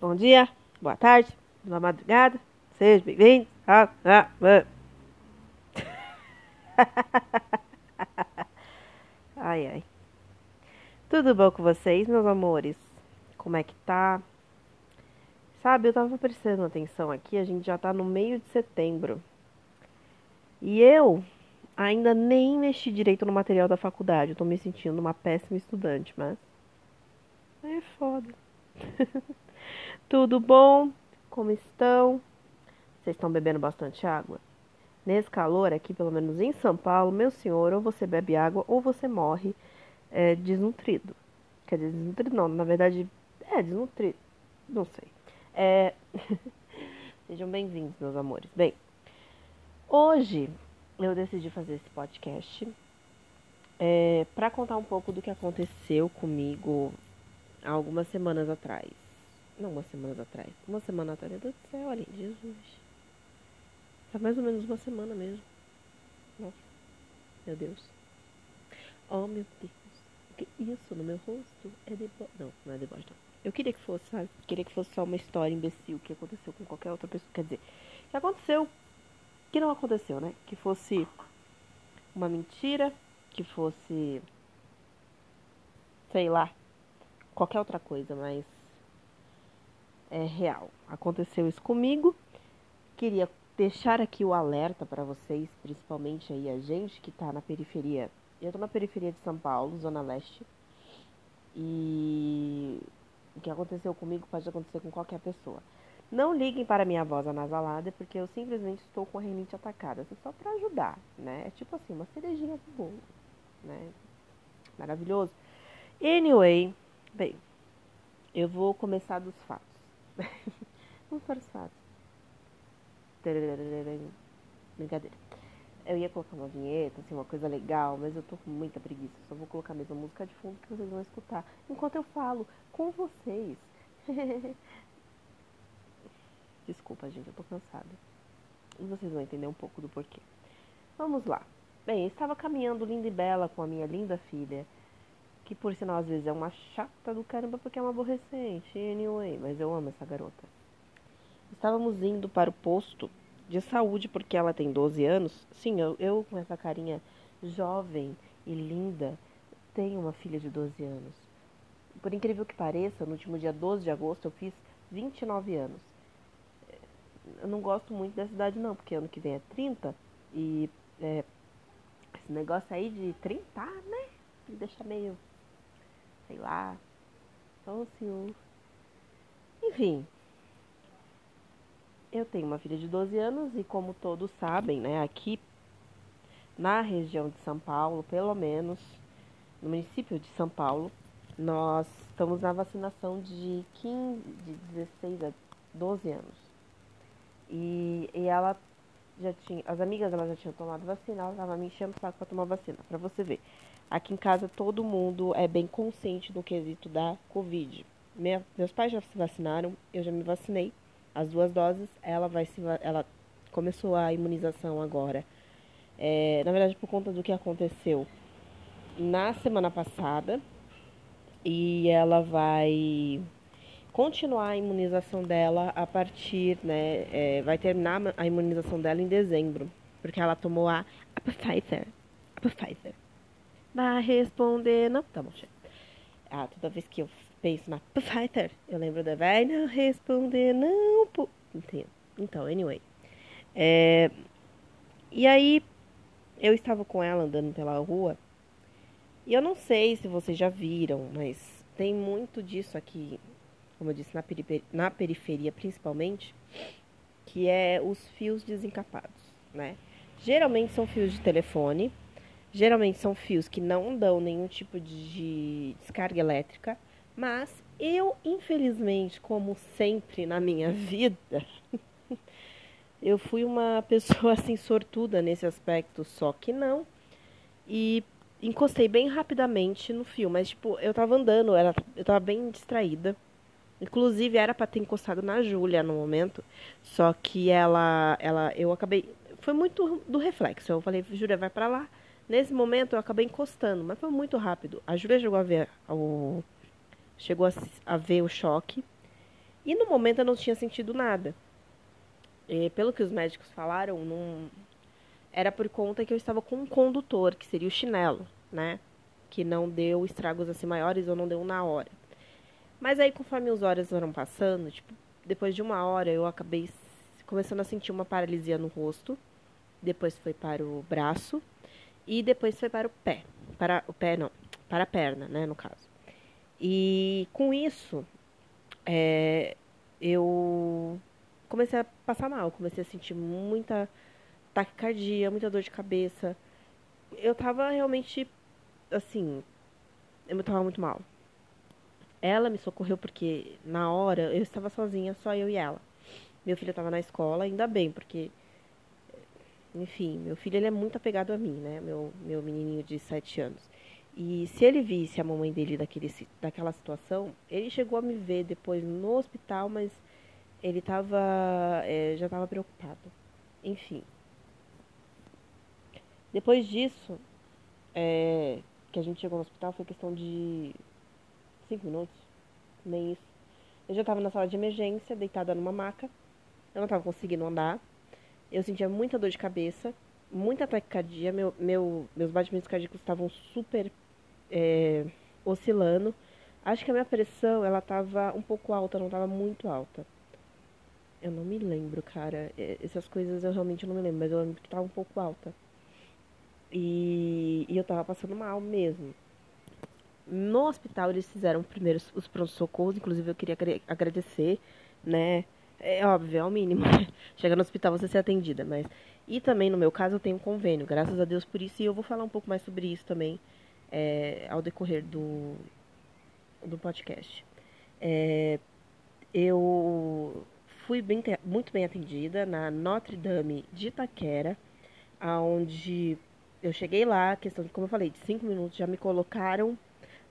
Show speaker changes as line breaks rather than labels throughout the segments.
bom dia, boa tarde, boa madrugada, seja bem-vindo. Ah, ah, ah. ai, ai. Tudo bom com vocês, meus amores? Como é que tá? Sabe, eu tava prestando atenção aqui, a gente já tá no meio de setembro. E eu ainda nem mexi direito no material da faculdade. Eu tô me sentindo uma péssima estudante, mas. É foda. Tudo bom? Como estão? Vocês estão bebendo bastante água? Nesse calor aqui, pelo menos em São Paulo, meu senhor, ou você bebe água ou você morre é, desnutrido. Quer dizer, desnutrido não, na verdade, é desnutrido. Não sei. É... Sejam bem-vindos, meus amores. Bem, hoje eu decidi fazer esse podcast é, para contar um pouco do que aconteceu comigo há algumas semanas atrás. Não, umas semanas atrás. Uma semana atrás. Meu Deus do céu, olha, Jesus. Faz mais ou menos uma semana mesmo. Nossa, meu Deus. Oh, meu Deus. O que isso no meu rosto é deboche. Não, não é deboche, não. Eu queria que fosse, sabe? Queria que fosse só uma história imbecil que aconteceu com qualquer outra pessoa. Quer dizer, que aconteceu, que não aconteceu, né? Que fosse uma mentira, que fosse. sei lá. Qualquer outra coisa, mas. É real. Aconteceu isso comigo. Queria deixar aqui o alerta para vocês, principalmente aí a gente que tá na periferia. Eu tô na periferia de São Paulo, Zona Leste. E o que aconteceu comigo pode acontecer com qualquer pessoa. Não liguem para minha voz anasalada, porque eu simplesmente estou com a rinite atacada. Assim, só para ajudar, né? É tipo assim, uma cerejinha do bolo, né? Maravilhoso. Anyway, bem, eu vou começar dos fatos. Os fatos. Brincadeira. Eu ia colocar uma vinheta, assim, uma coisa legal, mas eu tô com muita preguiça. Só vou colocar a mesma música de fundo que vocês vão escutar enquanto eu falo com vocês. Desculpa, gente, eu tô cansada. E vocês vão entender um pouco do porquê. Vamos lá. Bem, estava caminhando linda e bela com a minha linda filha, que por sinal às vezes é uma chata do caramba porque é uma aborrecente. Anyway, mas eu amo essa garota. Estávamos indo para o posto de saúde porque ela tem 12 anos. Sim, eu, eu com essa carinha jovem e linda tenho uma filha de 12 anos. Por incrível que pareça, no último dia 12 de agosto eu fiz 29 anos. Eu não gosto muito dessa idade não, porque ano que vem é 30 e é, esse negócio aí de 30, né? Me deixa meio, sei lá, tão ansioso. Enfim, eu tenho uma filha de 12 anos e como todos sabem, né, aqui na região de São Paulo, pelo menos no município de São Paulo, nós estamos na vacinação de 15, de 16 a 12 anos. E, e ela já tinha, as amigas dela já tinham tomado vacina, ela estava me enchendo o saco para tomar vacina, para você ver. Aqui em casa todo mundo é bem consciente do quesito da Covid. Meus pais já se vacinaram, eu já me vacinei as duas doses, ela vai se ela começou a imunização agora. É, na verdade, por conta do que aconteceu na semana passada, e ela vai continuar a imunização dela a partir, né, é, vai terminar a imunização dela em dezembro, porque ela tomou a, a Pfizer, a Pfizer. Vai responder, não, tá bom. Ah, toda vez que eu penso na Pfizer, eu lembro da vai não responder, não, pô. Então, anyway. É, e aí, eu estava com ela andando pela rua, e eu não sei se vocês já viram, mas tem muito disso aqui, como eu disse, na, na periferia principalmente, que é os fios desencapados, né? Geralmente são fios de telefone, geralmente são fios que não dão nenhum tipo de descarga elétrica, mas eu, infelizmente, como sempre na minha vida, eu fui uma pessoa assim sortuda nesse aspecto, só que não. E encostei bem rapidamente no fio, mas tipo, eu tava andando, era, eu tava bem distraída. Inclusive era para ter encostado na Júlia no momento, só que ela ela eu acabei foi muito do reflexo. Eu falei, Júlia, vai para lá. Nesse momento eu acabei encostando, mas foi muito rápido. A Júlia chegou a ver o chegou a, a ver o choque. E no momento eu não tinha sentido nada. E, pelo que os médicos falaram, não era por conta que eu estava com um condutor, que seria o chinelo, né? Que não deu estragos assim maiores ou não deu na hora. Mas aí, conforme os horas foram passando, tipo, depois de uma hora eu acabei começando a sentir uma paralisia no rosto. Depois foi para o braço. E depois foi para o pé. Para o pé, não. Para a perna, né, no caso. E com isso, é, eu comecei a passar mal. Comecei a sentir muita taquicardia, muita dor de cabeça. Eu tava realmente, assim, eu tava muito mal. Ela me socorreu porque na hora eu estava sozinha, só eu e ela. Meu filho estava na escola, ainda bem, porque enfim, meu filho ele é muito apegado a mim, né? Meu meu menininho de sete anos. E se ele visse a mamãe dele daquele, daquela situação, ele chegou a me ver depois no hospital, mas ele tava, é, já estava preocupado. Enfim. Depois disso, é, que a gente chegou no hospital, foi questão de cinco minutos, nem isso. Eu já estava na sala de emergência, deitada numa maca. Eu não estava conseguindo andar. Eu sentia muita dor de cabeça, muita taquicardia. Meu, meu, meus batimentos cardíacos estavam super é, oscilando. Acho que a minha pressão, ela estava um pouco alta, não estava muito alta. Eu não me lembro, cara. Essas coisas eu realmente não me lembro, mas eu lembro que estava um pouco alta. E, e eu estava passando mal mesmo. No hospital eles fizeram primeiro os pronto-socorros, inclusive eu queria agradecer, né? É óbvio, é o mínimo. Chega no hospital você ser atendida, mas. E também, no meu caso, eu tenho um convênio, graças a Deus por isso, e eu vou falar um pouco mais sobre isso também é, ao decorrer do, do podcast. É, eu fui bem, muito bem atendida na Notre Dame de Itaquera, onde eu cheguei lá, questão de, como eu falei, de cinco minutos, já me colocaram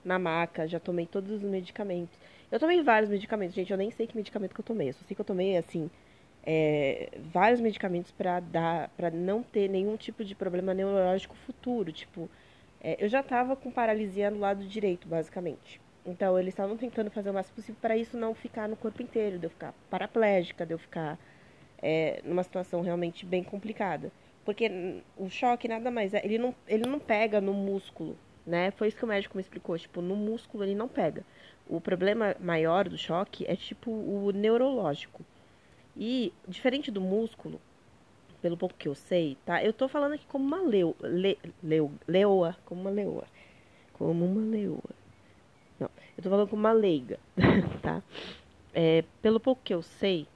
na maca, já tomei todos os medicamentos. Eu tomei vários medicamentos, gente, eu nem sei que medicamento que eu tomei. Eu só sei que eu tomei, assim, é, vários medicamentos para dar, para não ter nenhum tipo de problema neurológico futuro. Tipo, é, eu já tava com paralisia no lado direito, basicamente. Então, eles estavam tentando fazer o máximo possível para isso não ficar no corpo inteiro, de eu ficar paraplégica, de eu ficar é, numa situação realmente bem complicada. Porque o choque nada mais é, ele não, ele não pega no músculo, né? Foi isso que o médico me explicou, tipo, no músculo ele não pega. O problema maior do choque é tipo o neurológico. E diferente do músculo, pelo pouco que eu sei, tá? Eu tô falando aqui como uma leu, le, leu, leoa, como uma leoa. Como uma leoa. Não, eu tô falando como uma leiga, tá? É, pelo pouco que eu sei,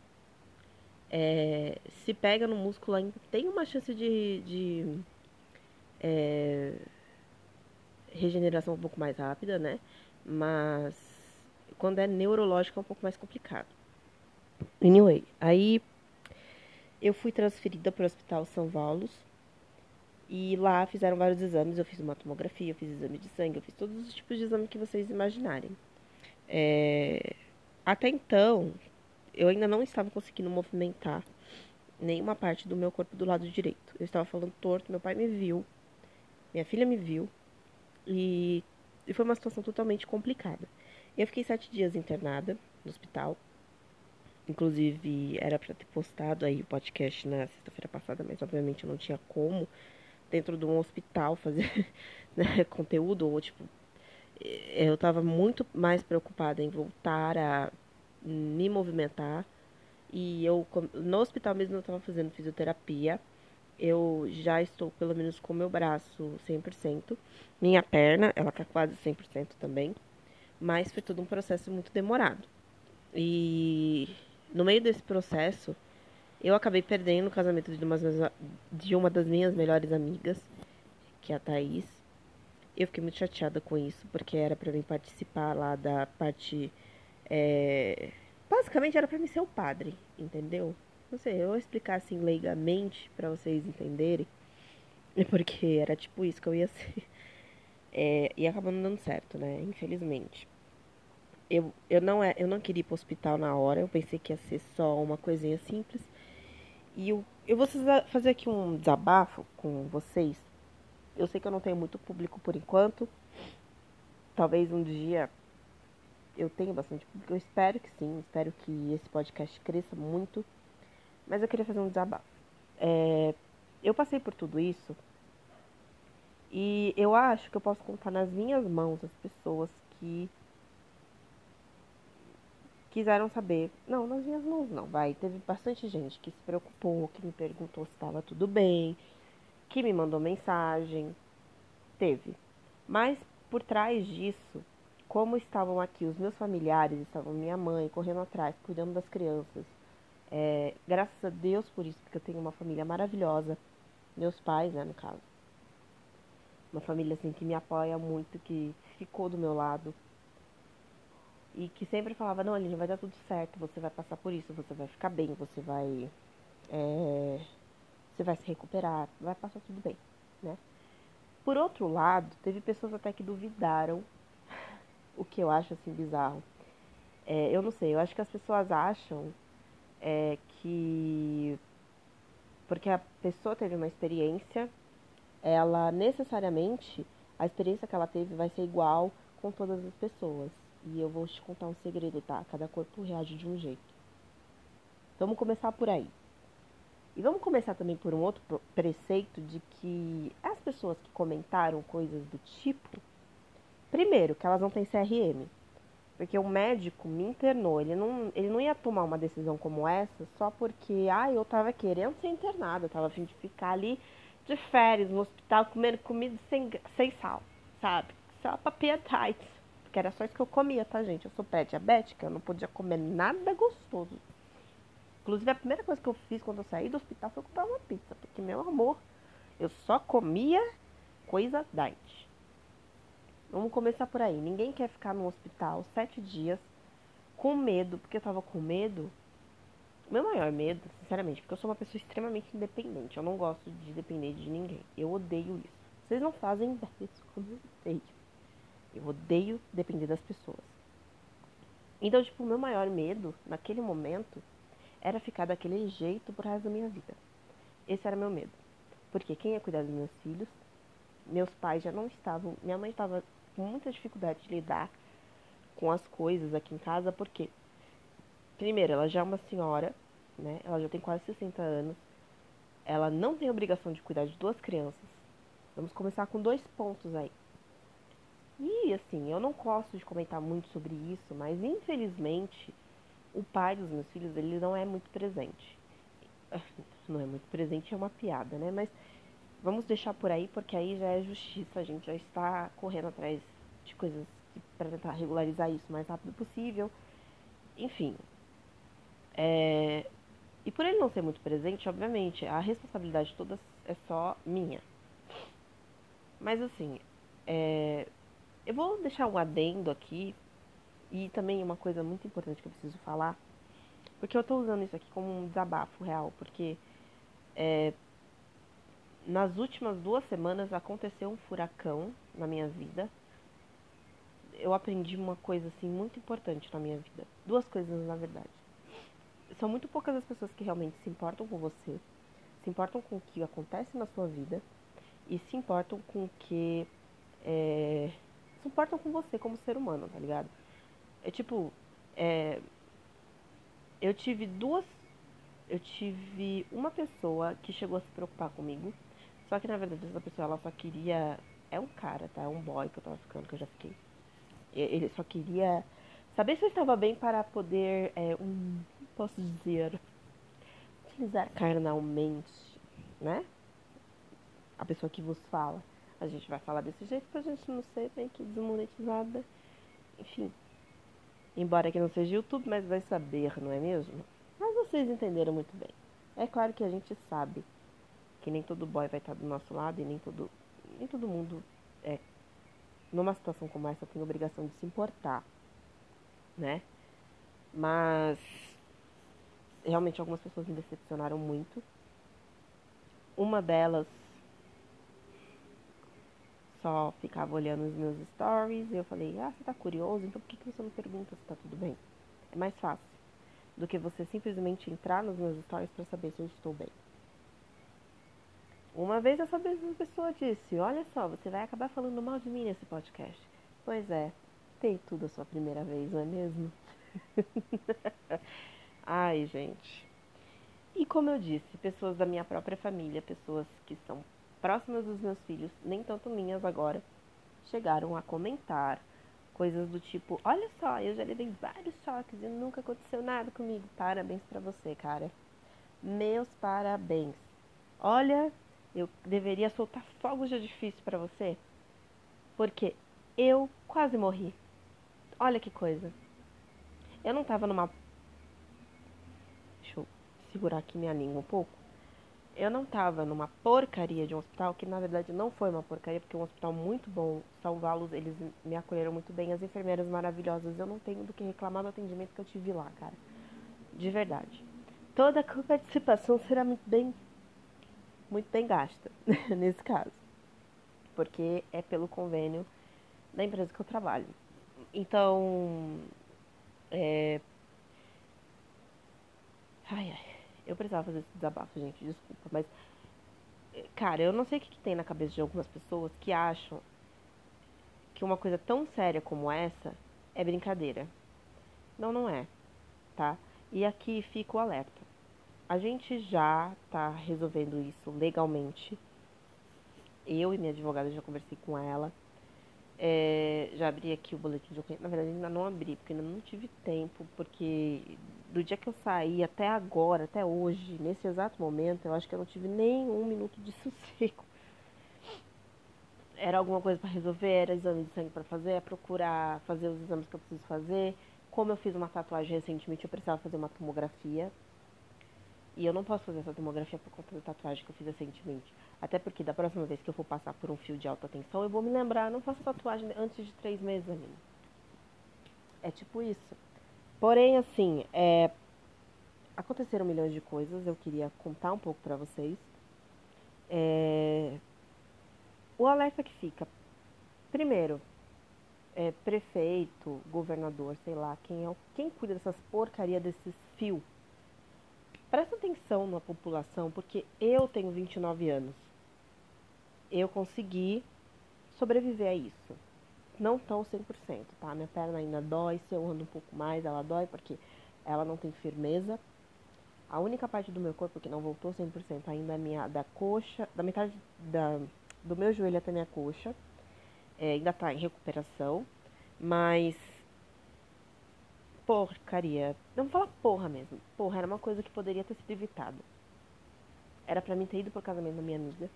é, se pega no músculo ainda tem uma chance de, de é, regeneração um pouco mais rápida, né? Mas quando é neurológico é um pouco mais complicado. Anyway, aí eu fui transferida para o Hospital São Paulo e lá fizeram vários exames. Eu fiz uma tomografia, eu fiz exame de sangue, eu fiz todos os tipos de exame que vocês imaginarem. É, até então, eu ainda não estava conseguindo movimentar nenhuma parte do meu corpo do lado direito. Eu estava falando torto, meu pai me viu, minha filha me viu, e, e foi uma situação totalmente complicada. Eu fiquei sete dias internada no hospital. Inclusive, era para ter postado aí o podcast na sexta-feira passada, mas obviamente eu não tinha como, dentro de um hospital, fazer né, conteúdo, ou tipo, eu estava muito mais preocupada em voltar a me movimentar. E eu, no hospital mesmo, eu estava fazendo fisioterapia. Eu já estou, pelo menos, com meu braço 100%. Minha perna, ela tá quase 100% também. Mas foi todo um processo muito demorado. E no meio desse processo, eu acabei perdendo o casamento de uma, de uma das minhas melhores amigas, que é a Thaís. Eu fiquei muito chateada com isso, porque era para mim participar lá da parte é, basicamente era para mim ser o padre, entendeu? Não sei, eu vou explicar assim leigamente para vocês entenderem. Porque era tipo isso que eu ia ser. É, e acabou não dando certo, né? Infelizmente. Eu, eu, não, é, eu não queria ir pro hospital na hora, eu pensei que ia ser só uma coisinha simples. E eu, eu vou fazer aqui um desabafo com vocês. Eu sei que eu não tenho muito público por enquanto. Talvez um dia eu tenho bastante público. Eu espero que sim, espero que esse podcast cresça muito. Mas eu queria fazer um desabafo. É, eu passei por tudo isso e eu acho que eu posso contar nas minhas mãos as pessoas que quiseram saber. Não, nas minhas mãos não, vai. Teve bastante gente que se preocupou, que me perguntou se estava tudo bem, que me mandou mensagem. Teve. Mas por trás disso, como estavam aqui os meus familiares, estavam minha mãe correndo atrás, cuidando das crianças. É, graças a Deus por isso, porque eu tenho uma família maravilhosa. Meus pais, né, no caso. Uma família assim que me apoia muito, que ficou do meu lado. E que sempre falava, não, Aline, vai dar tudo certo, você vai passar por isso, você vai ficar bem, você vai. É, você vai se recuperar, vai passar tudo bem, né? Por outro lado, teve pessoas até que duvidaram o que eu acho assim bizarro. É, eu não sei, eu acho que as pessoas acham é, que porque a pessoa teve uma experiência, ela necessariamente a experiência que ela teve vai ser igual com todas as pessoas. E eu vou te contar um segredo, tá? Cada corpo reage de um jeito. Vamos começar por aí. E vamos começar também por um outro preceito de que as pessoas que comentaram coisas do tipo, primeiro, que elas não têm CRM. Porque o médico me internou, ele não, ele não ia tomar uma decisão como essa só porque, ah, eu tava querendo ser internada, eu tava a fim de ficar ali de férias no hospital comendo comida sem, sem sal, sabe? Só papiatites. Porque era só isso que eu comia, tá, gente? Eu sou pré-diabética, eu não podia comer nada gostoso. Inclusive, a primeira coisa que eu fiz quando eu saí do hospital foi comprar uma pizza. Porque, meu amor, eu só comia coisa diet. Vamos começar por aí. Ninguém quer ficar no hospital sete dias com medo, porque eu tava com medo. Meu maior medo, sinceramente, porque eu sou uma pessoa extremamente independente. Eu não gosto de depender de ninguém. Eu odeio isso. Vocês não fazem ideia como eu odeio. Eu odeio depender das pessoas. Então, tipo, o meu maior medo, naquele momento, era ficar daquele jeito pro resto da minha vida. Esse era meu medo. Porque quem ia cuidar dos meus filhos? Meus pais já não estavam. Minha mãe estava muita dificuldade de lidar com as coisas aqui em casa, porque, primeiro, ela já é uma senhora, né? Ela já tem quase 60 anos. Ela não tem obrigação de cuidar de duas crianças. Vamos começar com dois pontos aí. E assim, eu não gosto de comentar muito sobre isso, mas infelizmente o pai dos meus filhos, ele não é muito presente. Não é muito presente, é uma piada, né? Mas vamos deixar por aí, porque aí já é justiça, a gente já está correndo atrás de coisas para tentar regularizar isso o mais rápido possível. Enfim. É... E por ele não ser muito presente, obviamente, a responsabilidade toda é só minha. Mas assim, é... eu vou deixar um adendo aqui e também uma coisa muito importante que eu preciso falar, porque eu estou usando isso aqui como um desabafo real, porque é, nas últimas duas semanas aconteceu um furacão na minha vida. Eu aprendi uma coisa assim muito importante na minha vida. Duas coisas, na verdade. São muito poucas as pessoas que realmente se importam com você, se importam com o que acontece na sua vida e se importam com o que. É, se importam com você como ser humano, tá ligado? É tipo, é, eu tive duas. Eu tive uma pessoa que chegou a se preocupar comigo. Só que na verdade essa pessoa ela só queria. É um cara, tá? É um boy que eu tava ficando, que eu já fiquei. Ele só queria saber se eu estava bem para poder. É, um. Posso dizer. Utilizar carnalmente, né? A pessoa que vos fala. A gente vai falar desse jeito pra gente não ser bem que desmonetizada. Enfim. Embora que não seja YouTube, mas vai saber, não é mesmo? Mas vocês entenderam muito bem. É claro que a gente sabe que nem todo boy vai estar do nosso lado e nem todo, nem todo mundo é numa situação como essa tem obrigação de se importar, né? Mas realmente algumas pessoas me decepcionaram muito. Uma delas só ficava olhando os meus stories e eu falei, ah, você tá curioso? Então por que, que você não pergunta se tá tudo bem? É mais fácil do que você simplesmente entrar nos meus stories para saber se eu estou bem. Uma vez essa pessoa disse, olha só, você vai acabar falando mal de mim nesse podcast. Pois é, ter tudo a sua primeira vez, não é mesmo? Ai, gente. E como eu disse, pessoas da minha própria família, pessoas que são próximas dos meus filhos, nem tanto minhas agora, chegaram a comentar coisas do tipo: Olha só, eu já levei vários choques e nunca aconteceu nada comigo. Parabéns para você, cara. Meus parabéns. Olha, eu deveria soltar fogos de artifício para você, porque eu quase morri. Olha que coisa. Eu não tava numa. Deixa eu segurar aqui minha língua um pouco. Eu não tava numa porcaria de um hospital, que na verdade não foi uma porcaria, porque é um hospital muito bom. Salvá-los, eles me acolheram muito bem. As enfermeiras maravilhosas. Eu não tenho do que reclamar do atendimento que eu tive lá, cara. De verdade. Toda a participação será muito bem, muito bem gasta, nesse caso. Porque é pelo convênio da empresa que eu trabalho. Então, é... Ai, ai. Eu precisava fazer esse desabafo, gente, desculpa, mas. Cara, eu não sei o que, que tem na cabeça de algumas pessoas que acham que uma coisa tão séria como essa é brincadeira. Não, não é, tá? E aqui fica o alerta. A gente já tá resolvendo isso legalmente. Eu e minha advogada já conversei com ela. É, já abri aqui o boletim de ocorrência. Na verdade, ainda não abri, porque ainda não tive tempo, porque do dia que eu saí até agora, até hoje, nesse exato momento, eu acho que eu não tive nem um minuto de sossego. Era alguma coisa para resolver, era exame de sangue para fazer, é procurar fazer os exames que eu preciso fazer. Como eu fiz uma tatuagem recentemente, eu precisava fazer uma tomografia. E eu não posso fazer essa tomografia por conta da tatuagem que eu fiz recentemente. Até porque da próxima vez que eu for passar por um fio de alta tensão, eu vou me lembrar, não faço tatuagem antes de três meses, ali. É tipo isso. Porém, assim, é... aconteceram milhões de coisas, eu queria contar um pouco para vocês. É... O alerta que fica, primeiro, é, prefeito, governador, sei lá, quem é quem cuida dessas porcaria desses fios Presta atenção na população, porque eu tenho 29 anos. Eu consegui sobreviver a isso. Não tão 100%, tá? Minha perna ainda dói, se eu ando um pouco mais, ela dói porque ela não tem firmeza. A única parte do meu corpo que não voltou 100% ainda é minha da coxa, da metade da, do meu joelho até minha coxa. É, ainda tá em recuperação, mas porcaria. Não fala porra mesmo. Porra, era uma coisa que poderia ter sido evitada. Era para mim ter ido pro casamento da minha amiga.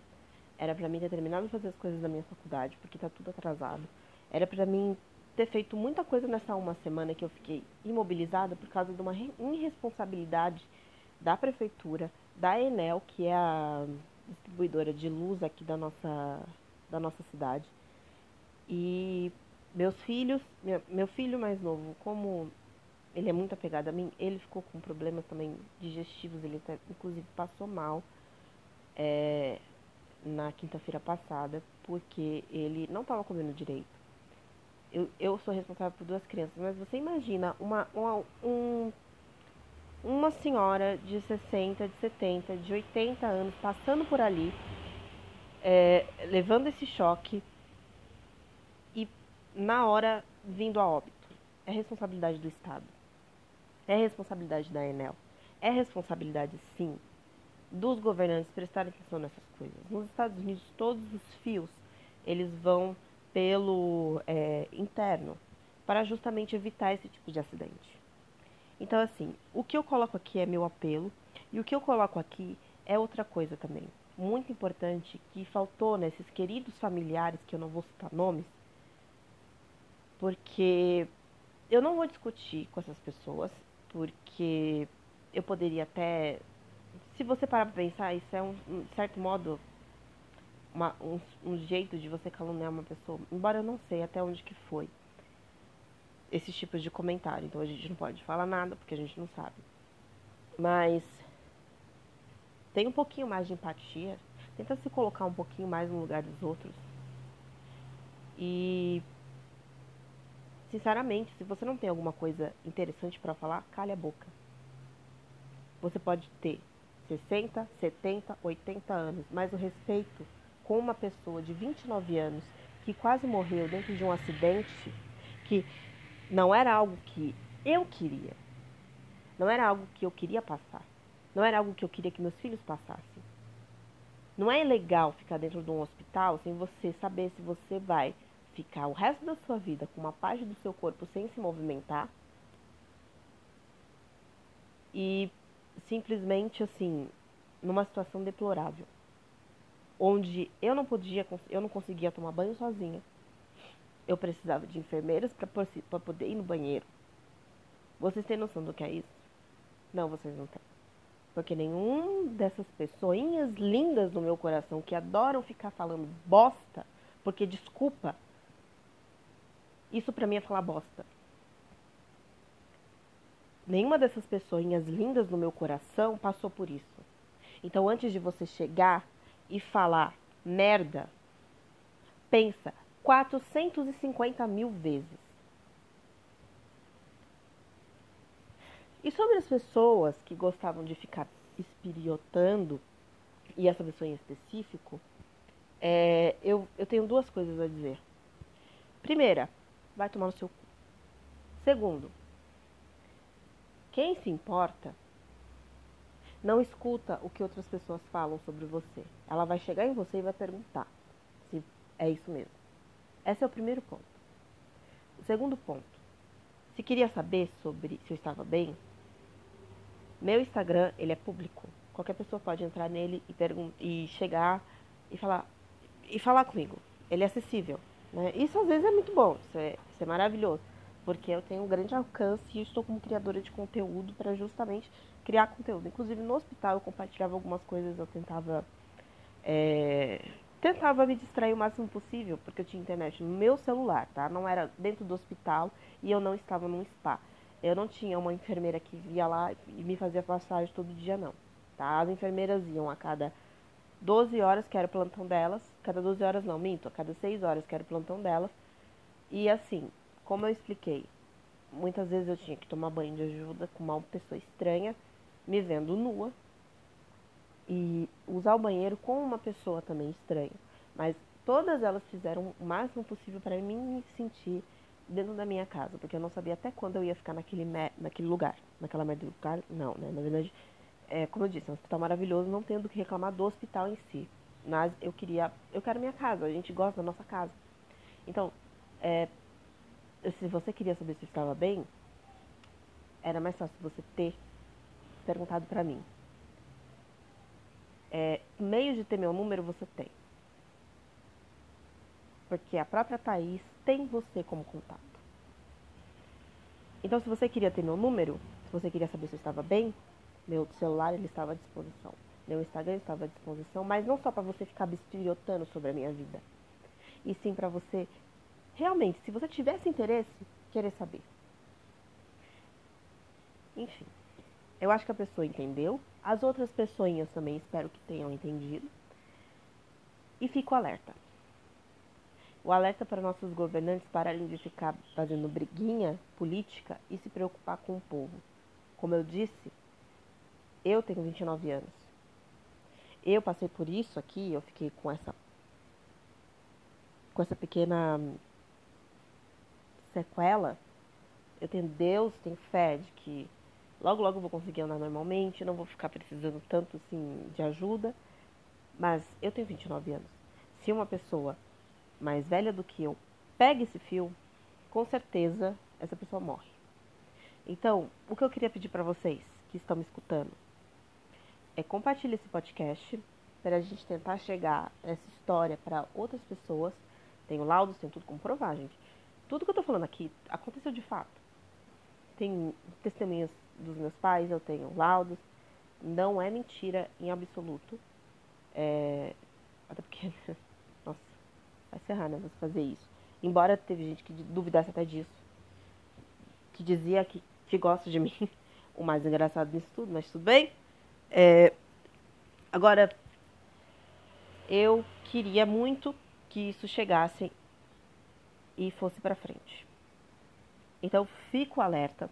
Era para mim ter terminado de fazer as coisas da minha faculdade, porque tá tudo atrasado. Era para mim ter feito muita coisa nessa uma semana que eu fiquei imobilizada por causa de uma irresponsabilidade da prefeitura, da Enel, que é a distribuidora de luz aqui da nossa, da nossa cidade. E meus filhos, meu filho mais novo, como ele é muito apegado a mim. Ele ficou com problemas também digestivos, ele até, inclusive passou mal é, na quinta-feira passada, porque ele não estava comendo direito. Eu, eu sou responsável por duas crianças, mas você imagina uma, uma, um, uma senhora de 60, de 70, de 80 anos passando por ali, é, levando esse choque e na hora vindo a óbito. É responsabilidade do Estado. É responsabilidade da Enel. É responsabilidade, sim, dos governantes prestarem atenção nessas coisas. Nos Estados Unidos, todos os fios, eles vão pelo é, interno, para justamente evitar esse tipo de acidente. Então, assim, o que eu coloco aqui é meu apelo, e o que eu coloco aqui é outra coisa também. Muito importante que faltou nesses queridos familiares, que eu não vou citar nomes, porque eu não vou discutir com essas pessoas, porque eu poderia até. Se você parar pra pensar, isso é um, um certo modo uma, um, um, jeito de você caluniar uma pessoa, embora eu não sei até onde que foi esses tipos de comentário. Então a gente não pode falar nada porque a gente não sabe. Mas tem um pouquinho mais de empatia, tenta se colocar um pouquinho mais no lugar dos outros. E Sinceramente, se você não tem alguma coisa interessante para falar, cale a boca. Você pode ter 60, 70, 80 anos, mas o respeito com uma pessoa de 29 anos que quase morreu dentro de um acidente, que não era algo que eu queria. Não era algo que eu queria passar. Não era algo que eu queria que meus filhos passassem. Não é legal ficar dentro de um hospital sem você saber se você vai ficar o resto da sua vida com uma parte do seu corpo sem se movimentar e simplesmente assim, numa situação deplorável, onde eu não podia, eu não conseguia tomar banho sozinha. Eu precisava de enfermeiras para poder ir no banheiro. Vocês têm noção do que é isso? Não, vocês não têm. Porque nenhum dessas pessoinhas lindas no meu coração que adoram ficar falando bosta, porque desculpa, isso pra mim é falar bosta. Nenhuma dessas pessoinhas lindas no meu coração passou por isso. Então, antes de você chegar e falar merda, pensa 450 mil vezes. E sobre as pessoas que gostavam de ficar espiriotando, e essa pessoa em específico, é, eu, eu tenho duas coisas a dizer. Primeira, vai tomar no seu cu. Segundo, quem se importa não escuta o que outras pessoas falam sobre você. Ela vai chegar em você e vai perguntar se é isso mesmo. Esse é o primeiro ponto. O segundo ponto. Se queria saber sobre se eu estava bem, meu Instagram, ele é público. Qualquer pessoa pode entrar nele e, e chegar e falar e falar comigo. Ele é acessível. Né? Isso às vezes é muito bom, isso é, isso é maravilhoso porque eu tenho um grande alcance e estou como criadora de conteúdo para justamente criar conteúdo. Inclusive no hospital eu compartilhava algumas coisas, eu tentava é, tentava me distrair o máximo possível, porque eu tinha internet no meu celular, tá? Não era dentro do hospital e eu não estava num spa. Eu não tinha uma enfermeira que via lá e me fazia massagem todo dia, não. Tá? As enfermeiras iam a cada 12 horas, que era o plantão delas. Cada 12 horas não, minto, a cada 6 horas, que era o plantão delas. E assim, como eu expliquei, muitas vezes eu tinha que tomar banho de ajuda com uma pessoa estranha, me vendo nua, e usar o banheiro com uma pessoa também estranha. Mas todas elas fizeram o máximo possível para mim me sentir dentro da minha casa, porque eu não sabia até quando eu ia ficar naquele, naquele lugar. Naquela merda do lugar, não, né? Na verdade, é, como eu disse, é um hospital maravilhoso, não tendo que reclamar do hospital em si. Mas eu queria, eu quero minha casa, a gente gosta da nossa casa. Então, é, se você queria saber se estava bem, era mais fácil você ter perguntado para mim. É, meio de ter meu número você tem. Porque a própria Thaís tem você como contato. Então, se você queria ter meu número, se você queria saber se eu estava bem, meu celular ele estava à disposição. Meu Instagram estava à disposição, mas não só para você ficar bisbilhotando sobre a minha vida. E sim para você realmente, se você tivesse interesse, querer saber. Enfim, eu acho que a pessoa entendeu. As outras pessoinhas também espero que tenham entendido. E fico alerta. O alerta para nossos governantes pararem de ficar fazendo briguinha política e se preocupar com o povo. Como eu disse, eu tenho 29 anos. Eu passei por isso aqui, eu fiquei com essa com essa pequena sequela, eu tenho Deus, tenho fé de que logo, logo eu vou conseguir andar normalmente, não vou ficar precisando tanto assim de ajuda. Mas eu tenho 29 anos. Se uma pessoa mais velha do que eu pega esse fio, com certeza essa pessoa morre. Então, o que eu queria pedir para vocês que estão me escutando é compartilhe esse podcast para a gente tentar chegar essa história para outras pessoas. Tenho laudos, tem tudo comprovar, gente. Tudo que eu tô falando aqui aconteceu de fato. Tem testemunhas dos meus pais, eu tenho laudos. Não é mentira em absoluto. É... Até porque, nossa, vai ser errar, né? Você fazer isso. Embora teve gente que duvidasse até disso. Que dizia que, que gosta de mim. O mais engraçado disso tudo, mas tudo bem. É... Agora, eu queria muito que isso chegasse e fosse para frente. Então, fico alerta.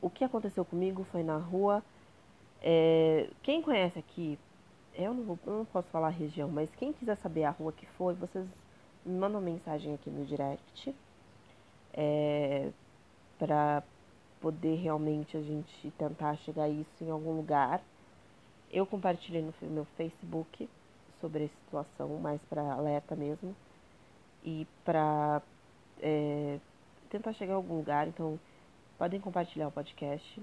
O que aconteceu comigo foi na rua. É, quem conhece aqui, eu não, vou, não posso falar a região, mas quem quiser saber a rua que foi, vocês me mandam mensagem aqui no direct. é, para poder realmente a gente tentar chegar a isso em algum lugar. Eu compartilhei no meu Facebook sobre a situação, mais para alerta mesmo, e para é, tentar chegar a algum lugar. Então, podem compartilhar o podcast.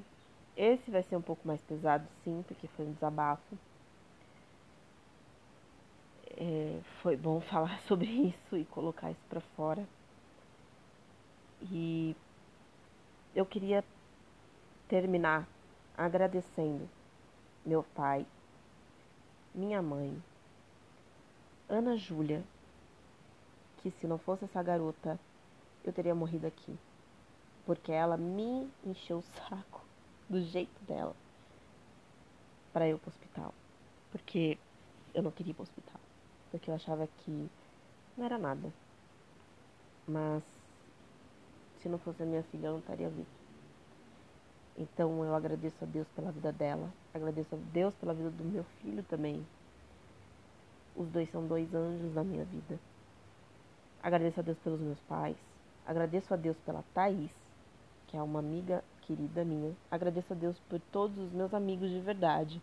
Esse vai ser um pouco mais pesado, sim, porque foi um desabafo. É, foi bom falar sobre isso e colocar isso para fora. E eu queria terminar agradecendo meu pai, minha mãe, Ana Júlia, que se não fosse essa garota, eu teria morrido aqui. Porque ela me encheu o saco do jeito dela para ir pro hospital. Porque eu não queria ir pro hospital. Porque eu achava que não era nada. Mas se não fosse a minha filha, eu não estaria viva. Então eu agradeço a Deus pela vida dela, agradeço a Deus pela vida do meu filho também. Os dois são dois anjos na minha vida. Agradeço a Deus pelos meus pais, agradeço a Deus pela Thaís, que é uma amiga querida minha. Agradeço a Deus por todos os meus amigos de verdade.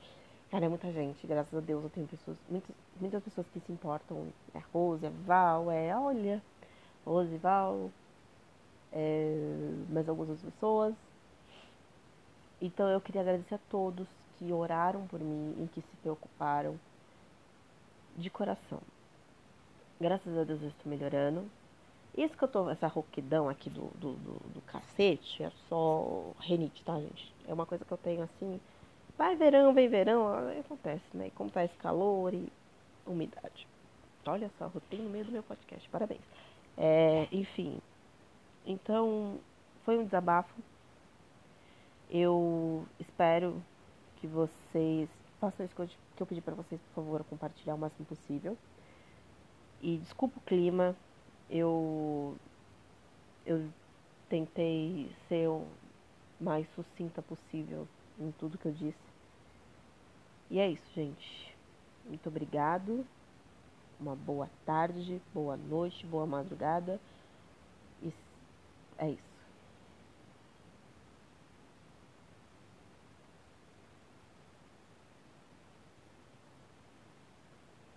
Cara, é muita gente, graças a Deus eu tenho pessoas, muitas, muitas pessoas que se importam. É Rose, é Val, é, olha, Rose, Val, é, mais algumas outras pessoas. Então eu queria agradecer a todos que oraram por mim e que se preocuparam de coração. Graças a Deus eu estou melhorando. Isso que eu tô, essa rouquidão aqui do, do, do, do cacete, é só renite, tá, gente? É uma coisa que eu tenho assim. Vai verão, vem verão, acontece, né? E como tá esse calor e umidade. Olha só, rotei no meio do meu podcast, parabéns. É, enfim, então, foi um desabafo. Eu espero que vocês façam isso que eu pedi para vocês, por favor, compartilhar o máximo possível. E desculpa o clima, eu eu tentei ser o mais sucinta possível em tudo que eu disse. E é isso, gente. Muito obrigado. Uma boa tarde, boa noite, boa madrugada. É isso.